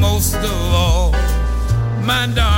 most of all. Mind darling.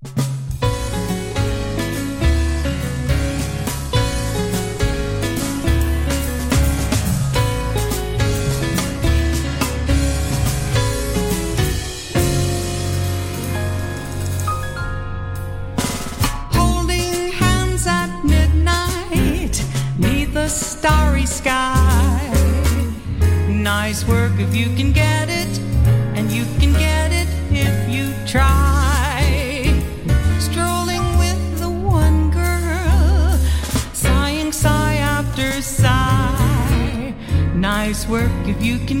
work if you can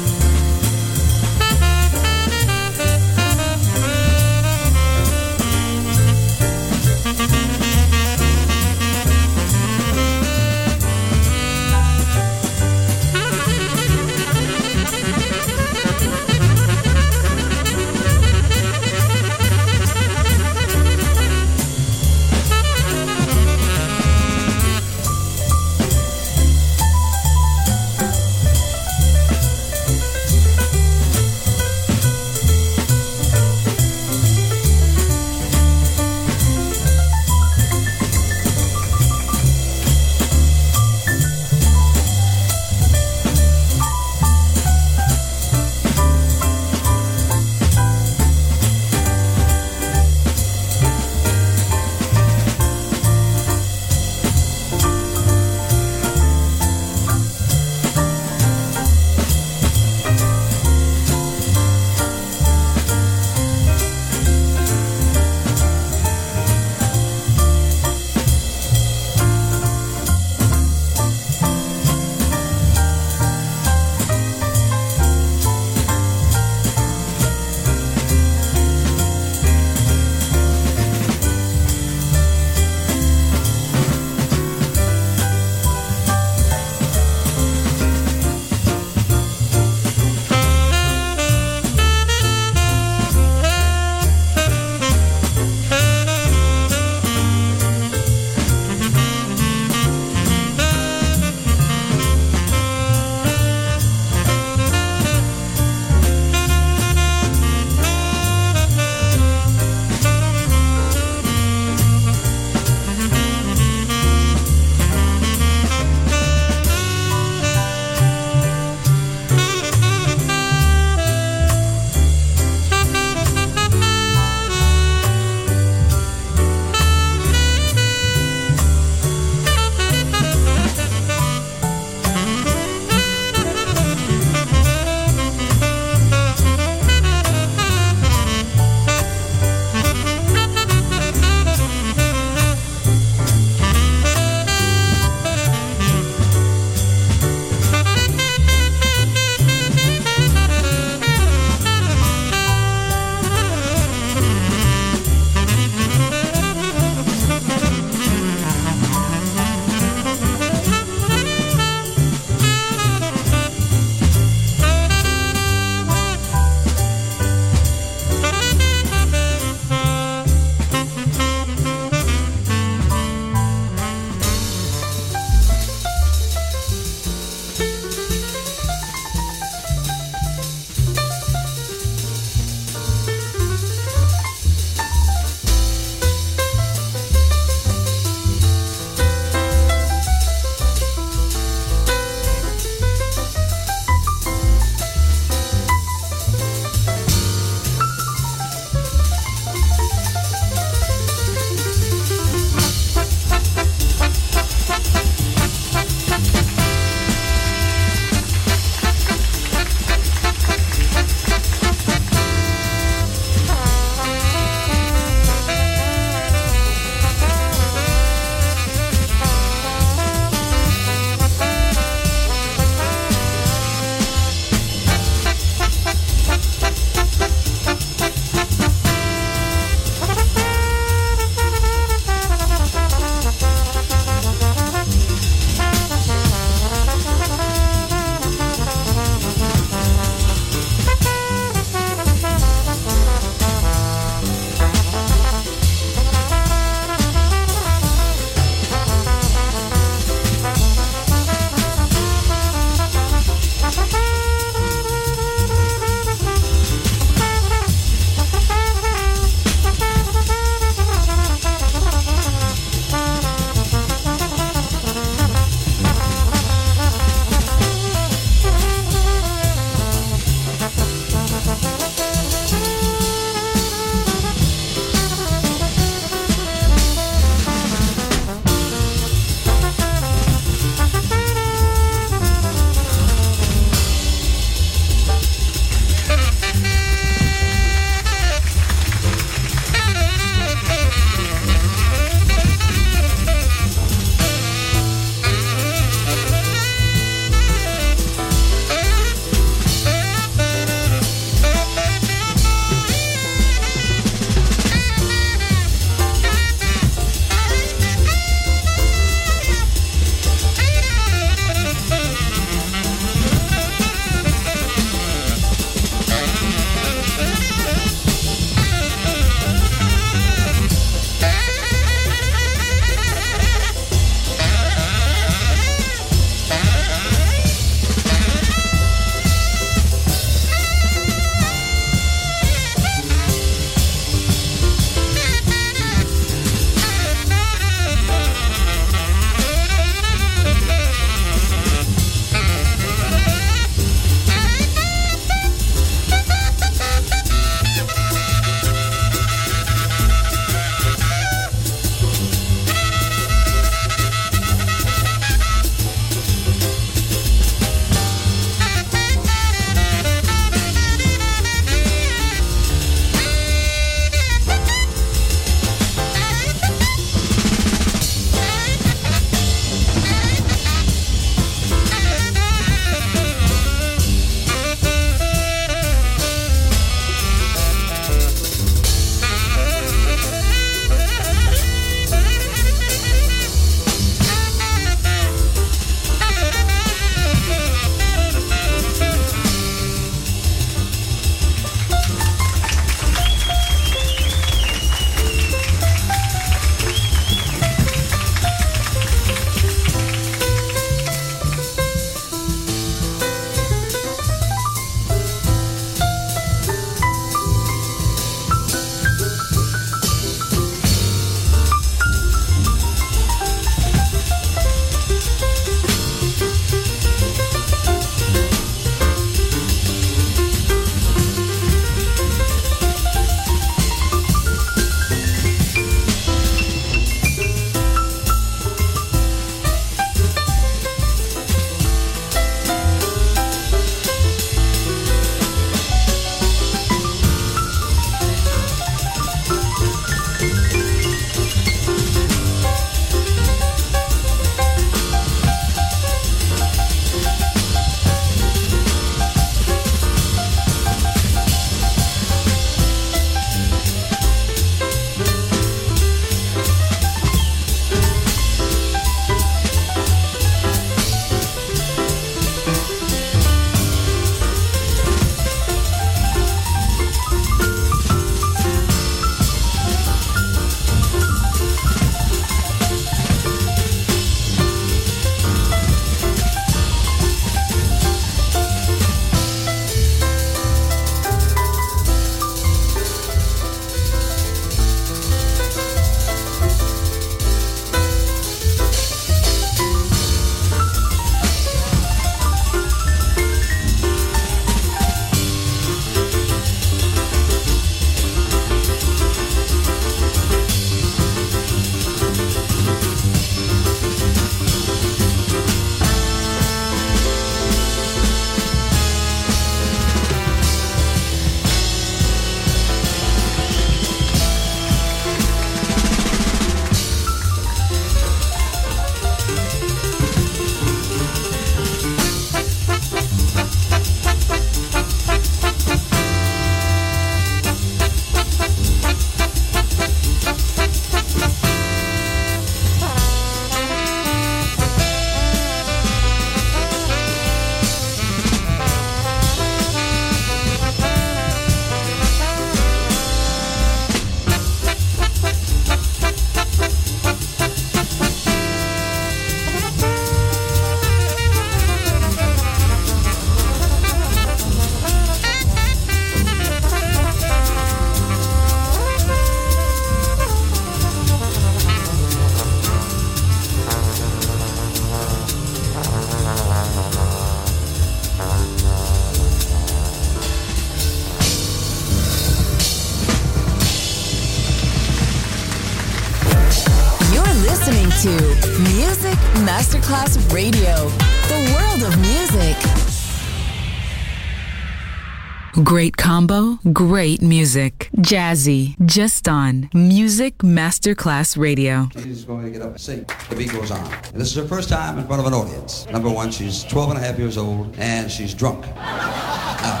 Great music. Jazzy, just on Music Masterclass Radio. She's going to get up and sing. The beat goes on. And this is her first time in front of an audience. Number one, she's 12 and a half years old and she's drunk. Now,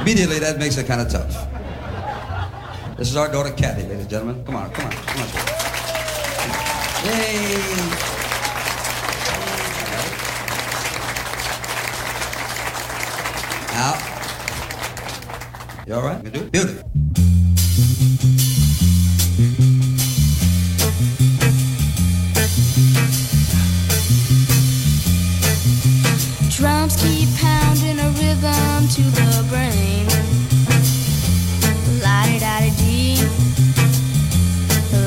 immediately that makes it kind of tough. This is our daughter Kathy, ladies and gentlemen. Come on, come on, come on. Yay! You all right? You can do it? Beautiful. Drums keep pounding a rhythm to the brain. La di da di dee,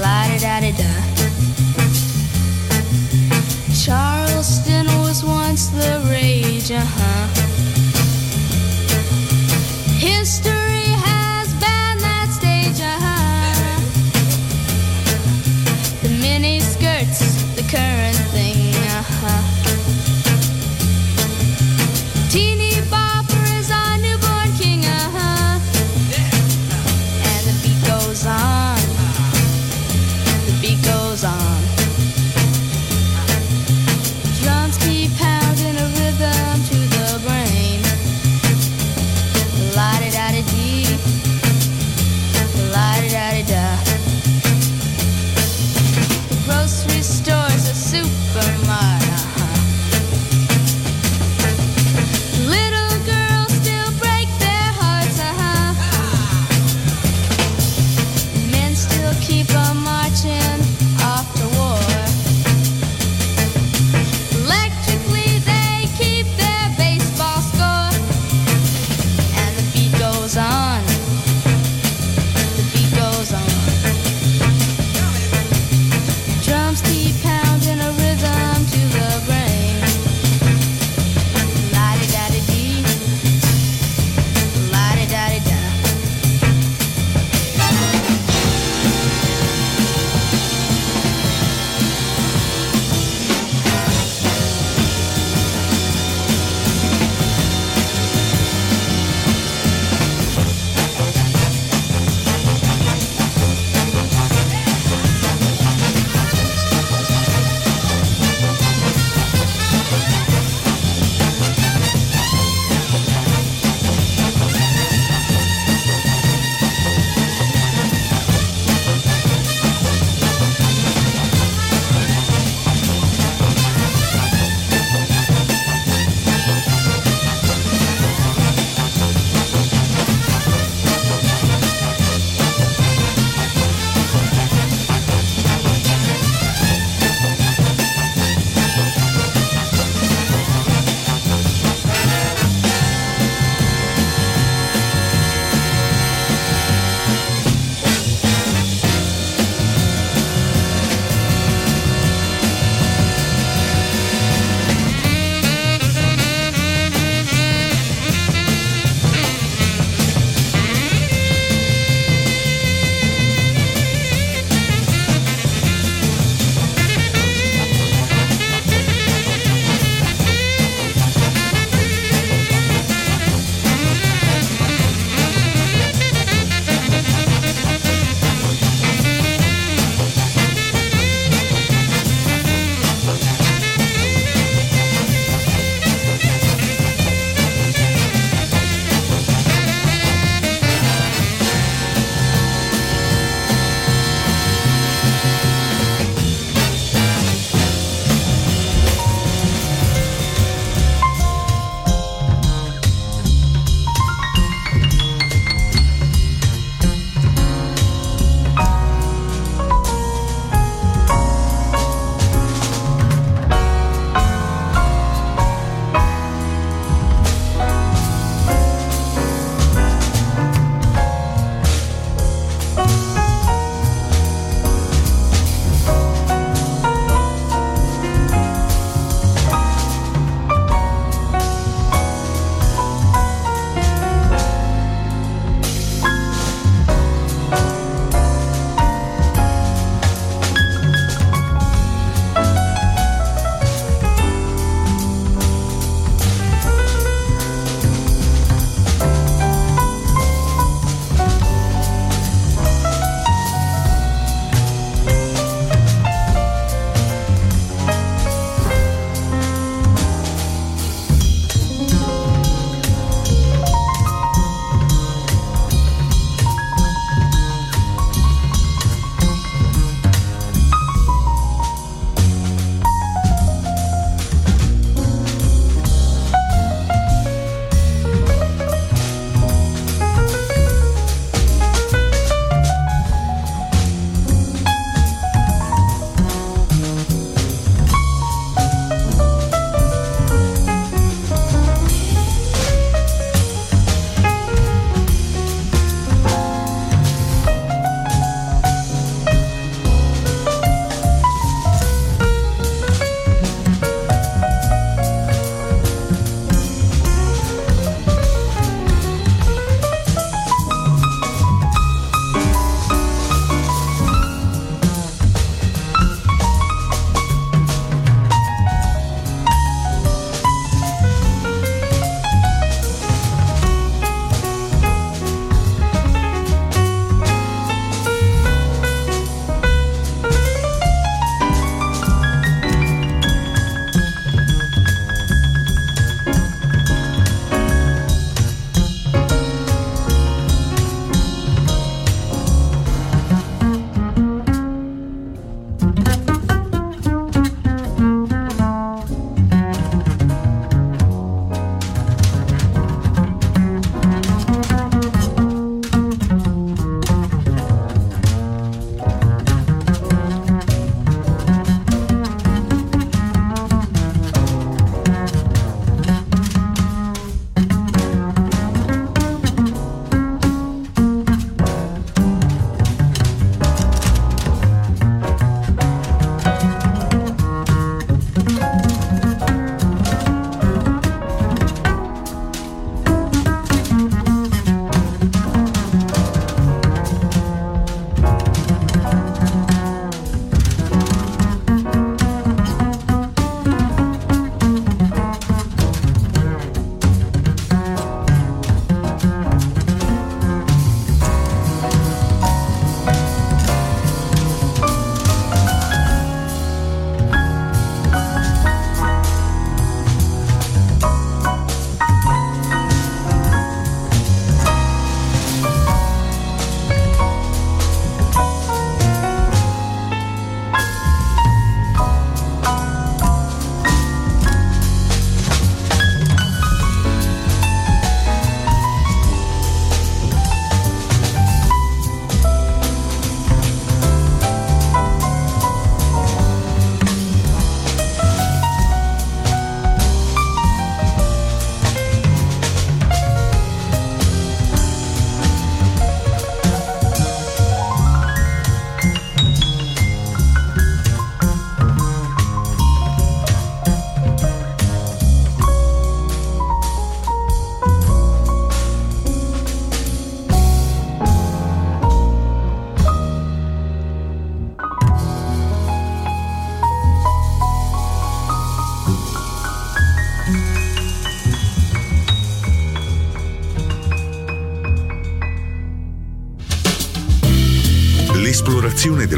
la di da di da. Charleston was once the rage, uh huh. History current